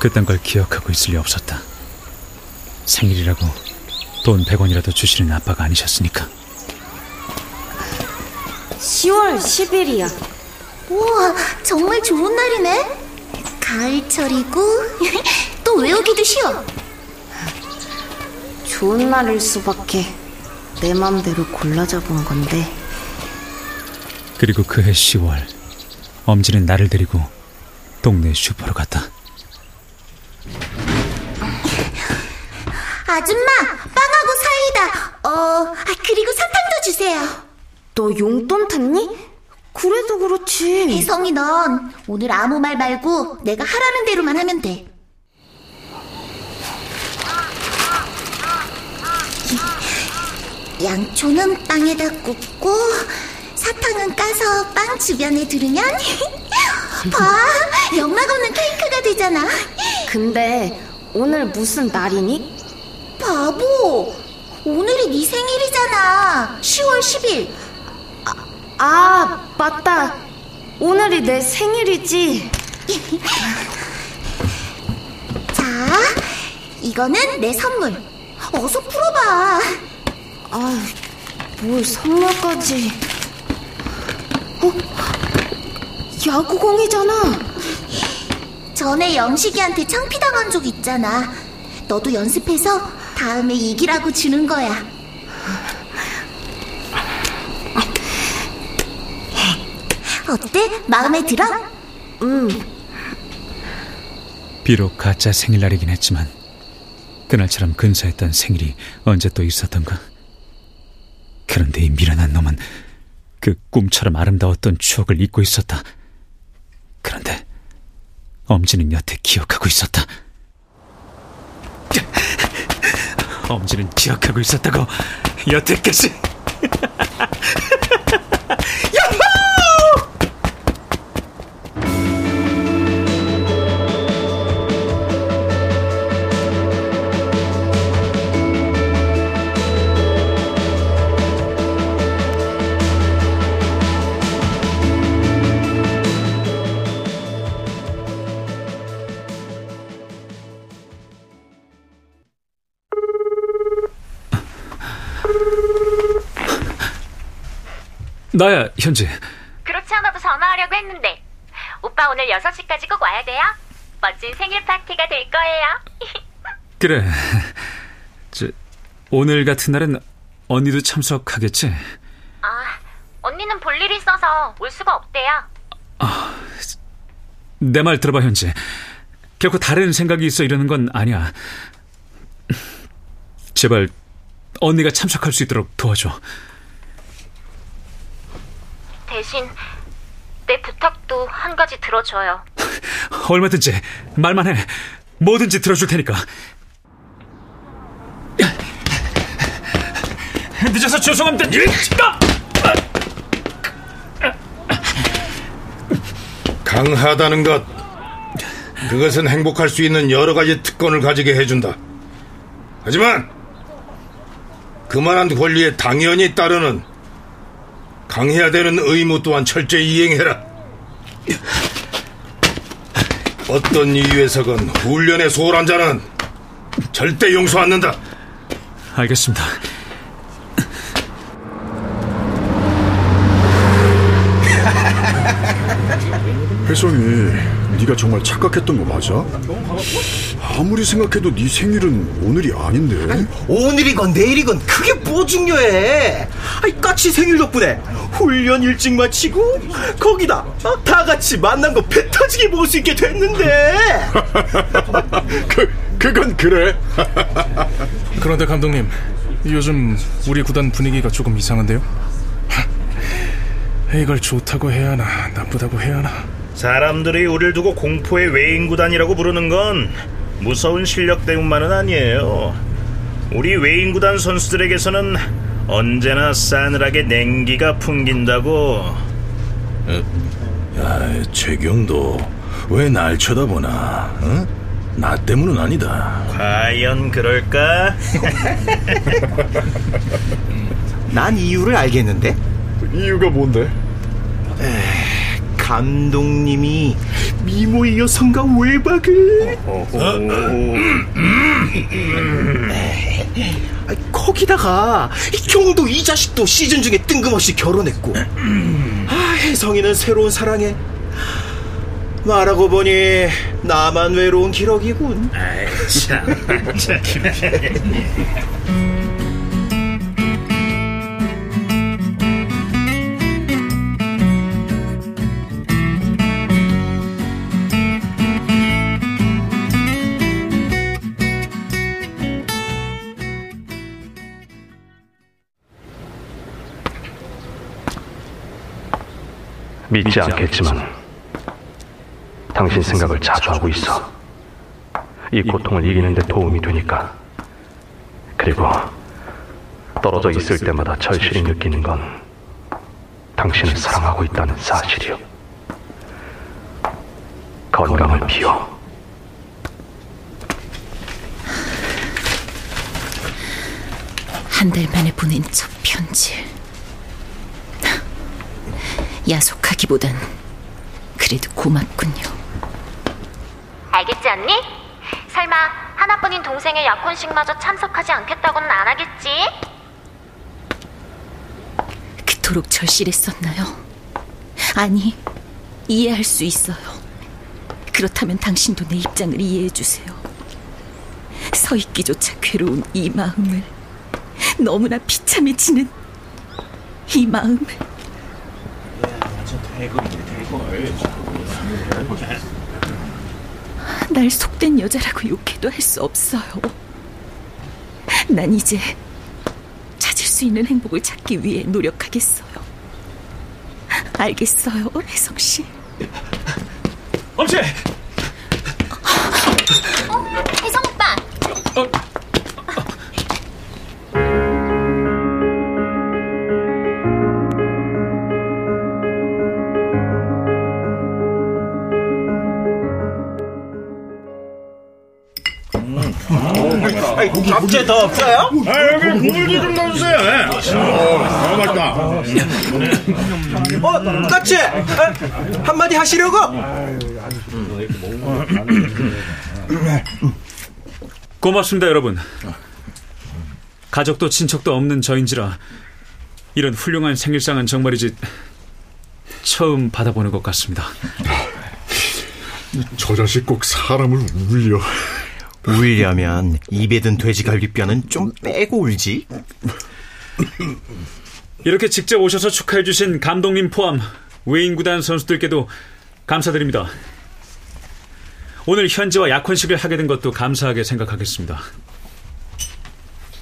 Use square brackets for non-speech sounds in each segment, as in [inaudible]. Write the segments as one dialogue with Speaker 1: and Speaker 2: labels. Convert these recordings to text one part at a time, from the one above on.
Speaker 1: 그딴 걸 기억하고 있을 리 없었다 생일이라고 돈 100원이라도 주시는 아빠가 아니셨으니까
Speaker 2: 10월 10일이야.
Speaker 3: 우와, 정말 좋은 날이네. 가을철이고 [laughs] 또 외우기도 쉬워.
Speaker 2: 좋은 날일 수밖에 내 맘대로 골라 잡은 건데
Speaker 1: 그리고 그해 10월 엄지는 나를 데리고 동네 슈퍼로 갔다
Speaker 3: 아줌마, 빵하고 사이다. 어, 아, 그리고 사탕도 주세요.
Speaker 2: 너 용돈 탔니? 그래도 그렇지.
Speaker 3: 혜성이 넌 오늘 아무 말 말고 내가 하라는 대로만 하면 돼. 양초는 빵에다 굽고 사탕은 까서 빵 주변에 두르면 [laughs] 봐 영락 없는 케이크가 되잖아
Speaker 2: 근데 오늘 무슨 날이니?
Speaker 3: 바보 오늘이 네 생일이잖아 10월 10일
Speaker 2: 아, 맞다. 오늘이 내 생일이지. [laughs]
Speaker 3: 자 이거는 내 선물 어서 풀어봐
Speaker 2: 아, 뭘 선물까지. 어? 야구공이잖아.
Speaker 3: 전에 영식이한테 창피당한 적 있잖아. 너도 연습해서 다음에 이기라고 주는 거야. 어때? 마음에 들어?
Speaker 1: 비록 가짜 생일날이긴 했지만 그날처럼 근사했던 생일이 언제 또 있었던가 그런데 이 미련한 놈은 그 꿈처럼 아름다웠던 추억을 잊고 있었다 그런데 엄지는 여태 기억하고 있었다 엄지는 기억하고 있었다고. 여태까지 [laughs] 나야 현지
Speaker 4: 그렇지 않아도 전화하려고 했는데 오빠 오늘 6시까지 꼭 와야 돼요. 멋진 생일 파티가 될 거예요. [laughs]
Speaker 1: 그래 저, 오늘 같은 날은 언니도 참석하겠지?
Speaker 4: 아, 언니는 볼 일이 있어서 올 수가 없대요.
Speaker 1: 내말 들어봐 현지 결코 다른 생각이 있어 이러는 건 아니야 제발 언니가 참석할 수 있도록 도와줘
Speaker 4: 대신 내 부탁도 한 가지 들어줘요. [laughs]
Speaker 1: 얼마든지 말만 해. 뭐든지 들어줄 테니까. 늦어서 죄송합니다.
Speaker 5: 강하다는 것. 그것은 행복할 수 있는 여러 가지 특권을 가지게 해준다. 하지만 그만한 권리에 당연히 따르는 강해야 되는 의무 또한 철저히 이행해라. 어떤 이유에서건 훈련에 소홀한 자는 절대 용서 않는다.
Speaker 1: 알겠습니다
Speaker 6: 혜성이 네가 정말 착각했던 거 맞아? 아무리 생각해도 네 생일은 오늘이 아닌데
Speaker 7: 오늘이건 내일이건 그게 뭐 중요해 아이 까치 생일 덕분에 훈련 일찍 마치고 거기다 어, 다 같이 만난 거 배 터지게 볼수 있게 됐는데 [laughs]
Speaker 6: 그, 그건 그래 [laughs]
Speaker 8: 그런데 감독님, 요즘 우리 구단 분위기가 조금 이상한데요? [laughs] 이걸 좋다고 해야 하나, 나쁘다고 해야 하나.
Speaker 9: 사람들이 우리를 두고 공포의 외인 구단이라고 부르는 건 무서운 실력 때문만은 아니에요. 우리 외인 구단 선수들에게서는 언제나 싸늘하게 냉기가 풍긴다고.
Speaker 5: 야, 최경도 왜 날 쳐다보나? 어? 나 때문은 아니다.
Speaker 9: 과연 그럴까?
Speaker 7: 난 이유를 알겠는데
Speaker 6: 이유가 뭔데?
Speaker 7: 감독님이 미모 이 여성과 외박을. 아이, 거기다가 이 경도 이 자식도 시즌 중에 뜬금없이 결혼했고. 아 혜성이는 새로운 사랑에. 말하고 보니 나만 외로운 기록이군 [laughs]
Speaker 10: 믿지 않겠지만 당신 생각을 자주 하고 있어. 이 고통을 이기는 데 도움이 되니까. 그리고 떨어져 있을 때마다 절실히 느끼는 건 당신을 사랑하고 있다는 사실이요. 건강을 비워.
Speaker 11: 한 달 만에 보낸 첫 편지. 야속하기보단 그래도 고맙군요.
Speaker 4: 알겠지 않니? 설마 하나뿐인 동생의 약혼식마저 참석하지 않겠다고는 안 하겠지?
Speaker 11: 그토록 절실했었나요? 아니, 이해할 수 있어요. 그렇다면 당신도 내 입장을 이해해 주세요. 서 있기조차 괴로운 이 마음을 너무나 비참해지는 이 마음을 날 속된 여자라고 욕해도 할 수 없어요. 난 이제 찾을 수 있는 행복을 찾기 위해 노력하겠어요. 알겠어요, 혜성 씨.
Speaker 8: 엄지!
Speaker 12: 혜성 오빠.
Speaker 7: 잡채 더 없어요?
Speaker 9: 아, 여기 국물도 좀 넣어주세요. 예. 어, 맛있다.
Speaker 7: 어, 까치! 아, 한마디 하시려고?
Speaker 1: 고맙습니다, 여러분. 가족도 친척도 없는 저인지라 이런 훌륭한 생일상은 정말이지 처음 받아보는 것 같습니다.
Speaker 6: 저 자식 꼭 사람을 울려
Speaker 7: 울려면 입에 든 돼지갈비뼈는 좀 빼고 울지
Speaker 1: 이렇게 직접 오셔서 축하해주신 감독님 포함 외인 구단 선수들께도 감사드립니다. 오늘 현지와 약혼식을 하게 된 것도 감사하게 생각하겠습니다.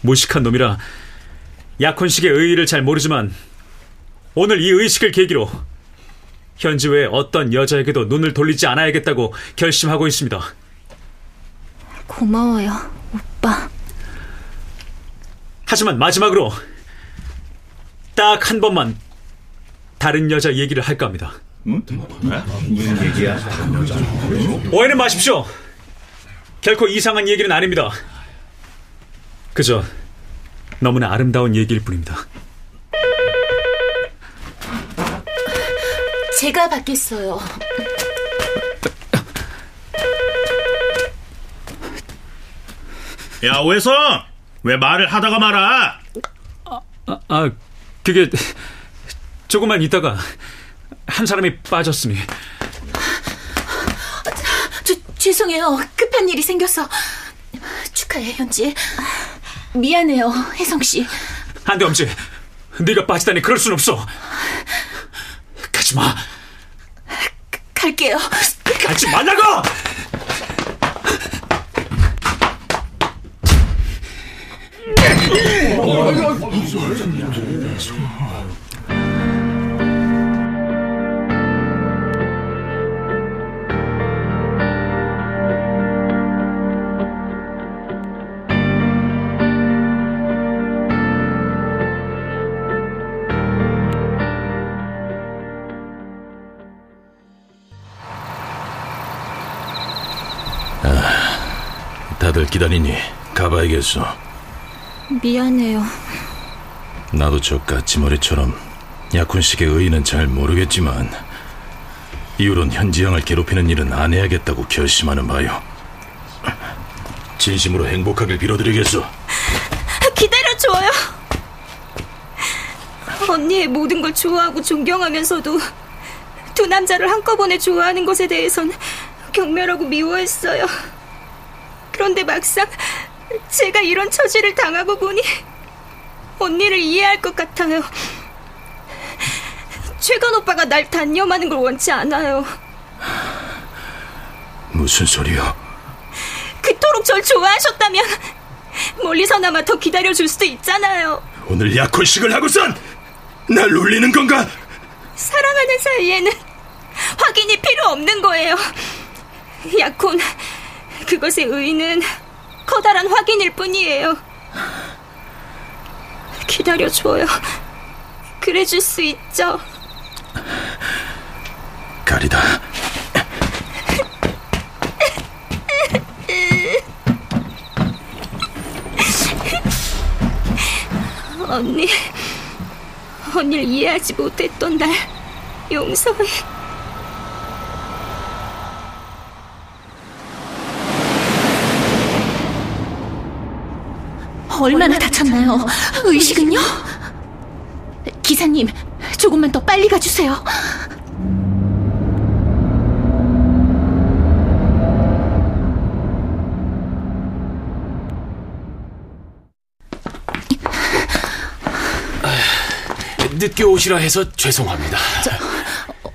Speaker 1: 무식한 놈이라 약혼식의 의의를 잘 모르지만 오늘 이 의식을 계기로 현지 외에 어떤 여자에게도 눈을 돌리지 않아야겠다고 결심하고 있습니다.
Speaker 12: 고마워요, 오빠.
Speaker 1: 하지만 마지막으로 딱 한 번만 다른 여자 얘기를 할까 합니다.
Speaker 7: 무슨 얘기야?
Speaker 1: 오해는 마십시오. 결코 이상한 얘기는 아닙니다. 그저 너무나 아름다운 얘기일 뿐입니다.
Speaker 11: 제가 받겠어요.
Speaker 9: 야, 오해성! 왜 말을 하다가 말아?
Speaker 1: 아, 아 그게 조금만 있다가 한 사람이 빠졌으니
Speaker 12: 죄송해요. 급한 일이 생겨서. 축하해, 현지. 미안해요, 혜성 씨.
Speaker 1: 안 돼, 엄지. 네가 빠지다니 그럴 순 없어. 가지 마.
Speaker 12: 갈게요.
Speaker 1: 가지 말라고!
Speaker 5: 다들 기다리니 가봐야겠어.
Speaker 12: 미안해요.
Speaker 5: 나도 저 까치머리처럼 약혼식의 의의는 잘 모르겠지만 이후론 현지 양을 괴롭히는 일은 안 해야겠다고 결심하는 바요. 진심으로 행복하길 빌어드리겠어.
Speaker 12: 기다려줘요. 언니의 모든 걸 좋아하고 존경하면서도 두 남자를 한꺼번에 좋아하는 것에 대해선 경멸하고 미워했어요. 그런데 막상 제가 이런 처지를 당하고 보니 언니를 이해할 것 같아요. 최건 오빠가 날 단념하는 걸 원치 않아요.
Speaker 5: 무슨 소리야?
Speaker 12: 그토록 절 좋아하셨다면 멀리서나마 더 기다려줄 수도 있잖아요.
Speaker 5: 오늘 약혼식을 하고선 날 울리는 건가?
Speaker 12: 사랑하는 사이에는 확인이 필요 없는 거예요. 약혼, 그것의 의의는 커다란 확인일 뿐이에요. 기다려줘요. 그래줄 수 있죠.
Speaker 5: 가리다.
Speaker 12: 언니, 언니를 이해하지 못했던 날 용서해. 얼마나 다쳤나요? 의식은요? 기사님, 조금만 더 빨리 가주세요.
Speaker 13: 늦게 오시라 해서 죄송합니다.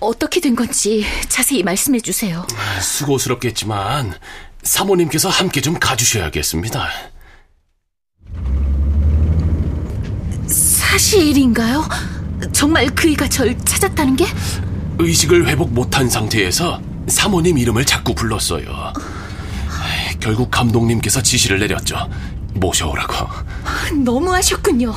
Speaker 12: 어떻게 된 건지 자세히 말씀해 주세요.
Speaker 13: 수고스럽겠지만 사모님께서 함께 좀 가주셔야겠습니다.
Speaker 12: 사실인가요? 정말 그이가 절 찾았다는 게?
Speaker 13: 의식을 회복 못한 상태에서 사모님 이름을 자꾸 불렀어요. 결국 감독님께서 지시를 내렸죠. 모셔오라고.
Speaker 12: 너무하셨군요.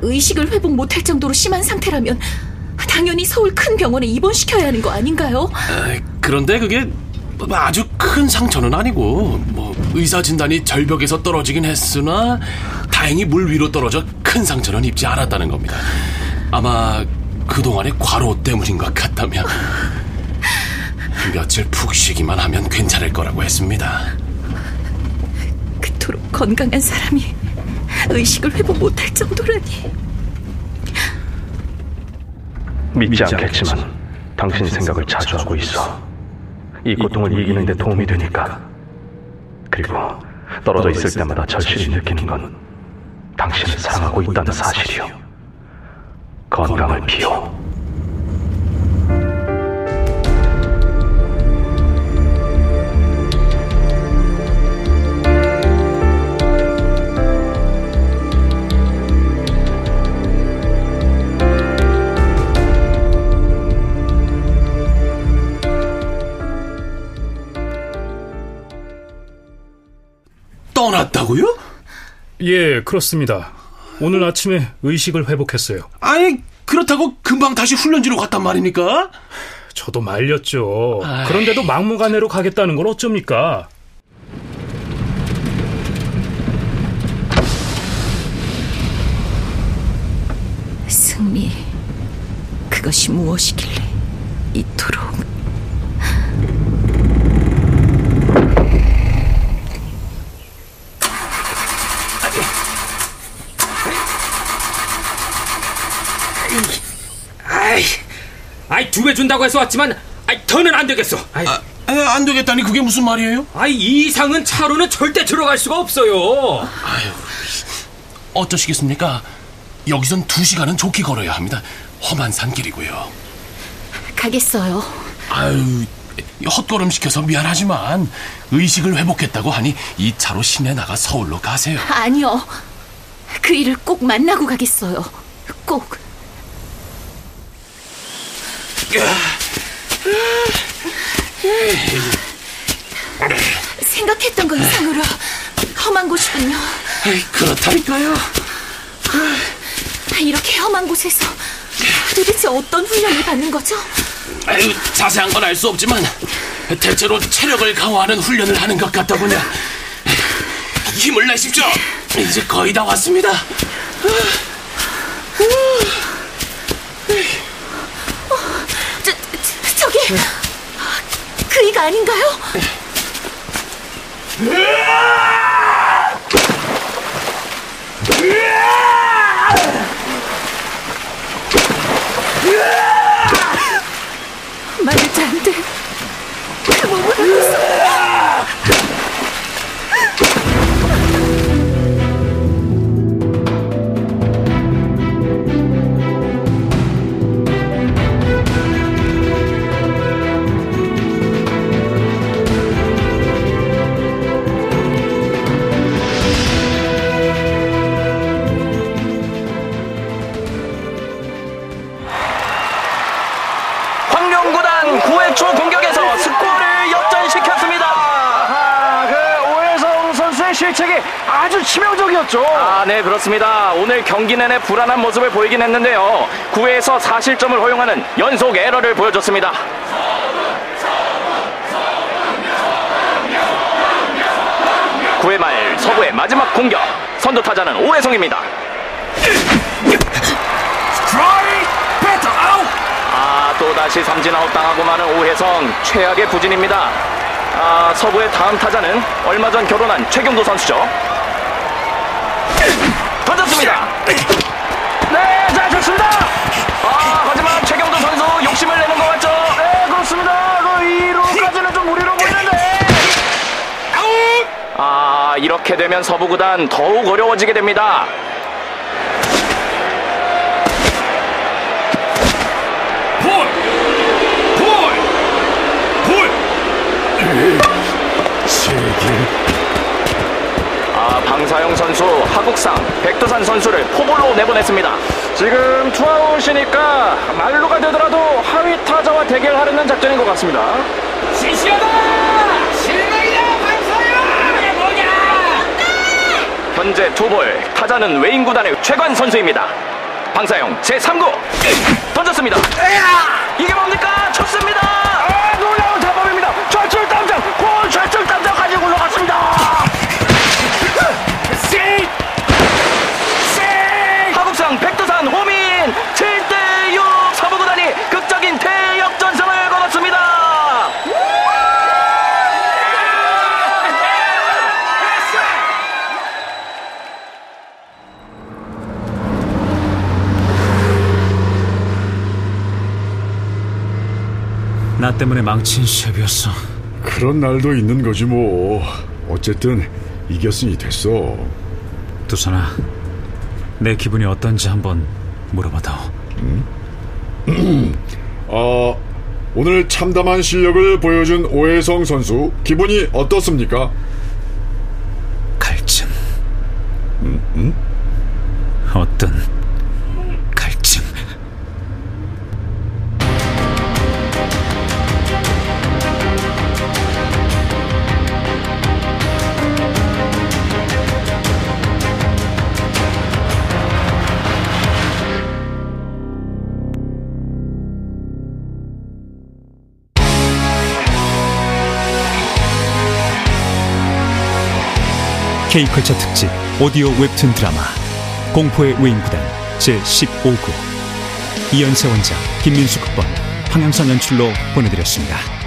Speaker 12: 의식을 회복 못할 정도로 심한 상태라면 당연히 서울 큰 병원에 입원시켜야 하는 거 아닌가요?
Speaker 13: 그런데 그게 아주 큰 상처는 아니고 뭐 의사 진단이 절벽에서 떨어지긴 했으나 다행히 물 위로 떨어져 큰 상처는 입지 않았다는 겁니다. 아마 그동안의 과로 때문인 것 같다면 며칠 푹 쉬기만 하면 괜찮을 거라고 했습니다.
Speaker 12: 그토록 건강한 사람이 의식을 회복 못할 정도라니.
Speaker 14: 믿지 않겠지만 당신 생각을 자주 하고 있어. 이 고통을 이기는 데 도움이 되니까. 그리고 떨어져 있을 때마다 절실히 느끼는 건 당신을 사랑하고 있다는 사실이요. 건강을 비워.
Speaker 13: 떠났다고요?
Speaker 8: 예, 그렇습니다. 오늘 아침에 의식을 회복했어요.
Speaker 13: 아니, 그렇다고 금방 다시 훈련지로 갔단 말입니까?
Speaker 8: 저도 말렸죠.
Speaker 13: 아이.
Speaker 8: 그런데도 막무가내로 가겠다는 건 어쩝니까?
Speaker 12: 승리, 그것이 무엇이길래 이토록
Speaker 15: 두 배 준다고 해서 왔지만, 아이 더는 안 되겠어. 아이,
Speaker 13: 에, 안 되겠다니 그게 무슨 말이에요?
Speaker 15: 아이 이 이상은 차로는 절대 들어갈 수가 없어요.
Speaker 13: 아유, 어쩌시겠습니까? 여기선 두 시간은 좋게 걸어야 합니다. 험한 산길이고요.
Speaker 12: 가겠어요.
Speaker 13: 아유, 헛걸음 시켜서 미안하지만 의식을 회복했다고 하니 이 차로 시내 나가 서울로 가세요.
Speaker 12: 아니요. 그 일을 꼭 만나고 가겠어요. 꼭. 생각했던 것 이상으로 험한 곳이군요.
Speaker 13: 그렇다니까요.
Speaker 12: 이렇게 험한 곳에서 도대체 어떤 훈련을 받는 거죠?
Speaker 13: 아유, 자세한 건 알 수 없지만 대체로 체력을 강화하는 훈련을 하는 것 같더군요. 힘을 내십시오. 이제 거의 다 왔습니다.
Speaker 12: 저, 저기 그이가 아닌가요? 말도 안 돼.
Speaker 16: 치명적이었죠.
Speaker 14: 아, 네, 그렇습니다. 오늘 경기 내내 불안한 모습을 보이긴 했는데요. 9회에서 4실점을 허용하는 연속 에러를 보여줬습니다. 9회 말 서부의 마지막 공격. 선두 타자는 오해성입니다. 아, 또다시 삼진 아웃 당하고 마는 오해성 최악의 부진입니다. 아, 서부의 다음 타자는 얼마 전 결혼한 최경도 선수죠. 던졌습니다. 네, 잘 쳤습니다. 아, 하지만 최경도 선수 욕심을 내는 것 같죠?
Speaker 16: 네, 그렇습니다. 그 2루까지는 좀 무리로 보이는데.
Speaker 14: 아, 이렇게 되면 서부 구단 더욱 어려워지게 됩니다. 방사영 선수, 하국상, 백두산 선수를 포볼로 내보냈습니다.
Speaker 16: 지금 투아웃이니까 말루가 되더라도 하위 타자와 대결하려는 작전인 것 같습니다.
Speaker 15: 시시하다! 실력이야 방사야! 뭐냐?
Speaker 14: 현재 투볼, 타자는 외인 구단의 최관 선수입니다. 방사영 제3구 던졌습니다. 이게 뭡니까? 쳤습니다.
Speaker 16: 아, 놀라운 대박입니다. 좌측 담장, 골 좌측 담장까지 굴러갔습니다.
Speaker 14: 하국상 백두산 호민 7대6 서부구단이 극적인 대역전승을 거뒀습니다.
Speaker 1: 나 때문에 망친 시합이었어.
Speaker 6: 그런 날도 있는 거지 뭐. 어쨌든 이겼으니 됐어.
Speaker 1: 두선아, 내 기분이 어떤지 한번 물어봐다오.
Speaker 6: 어, [clears throat] 오늘 참담한 실력을 보여준 오해성 선수 기분이 어떻습니까?
Speaker 1: 갈증.
Speaker 6: 음,
Speaker 1: 어떤 K컬처 특집 오디오 웹툰 드라마 공포의 외인구단 제15구 이연세 원작 김민수 극본 황양선 연출로 보내드렸습니다.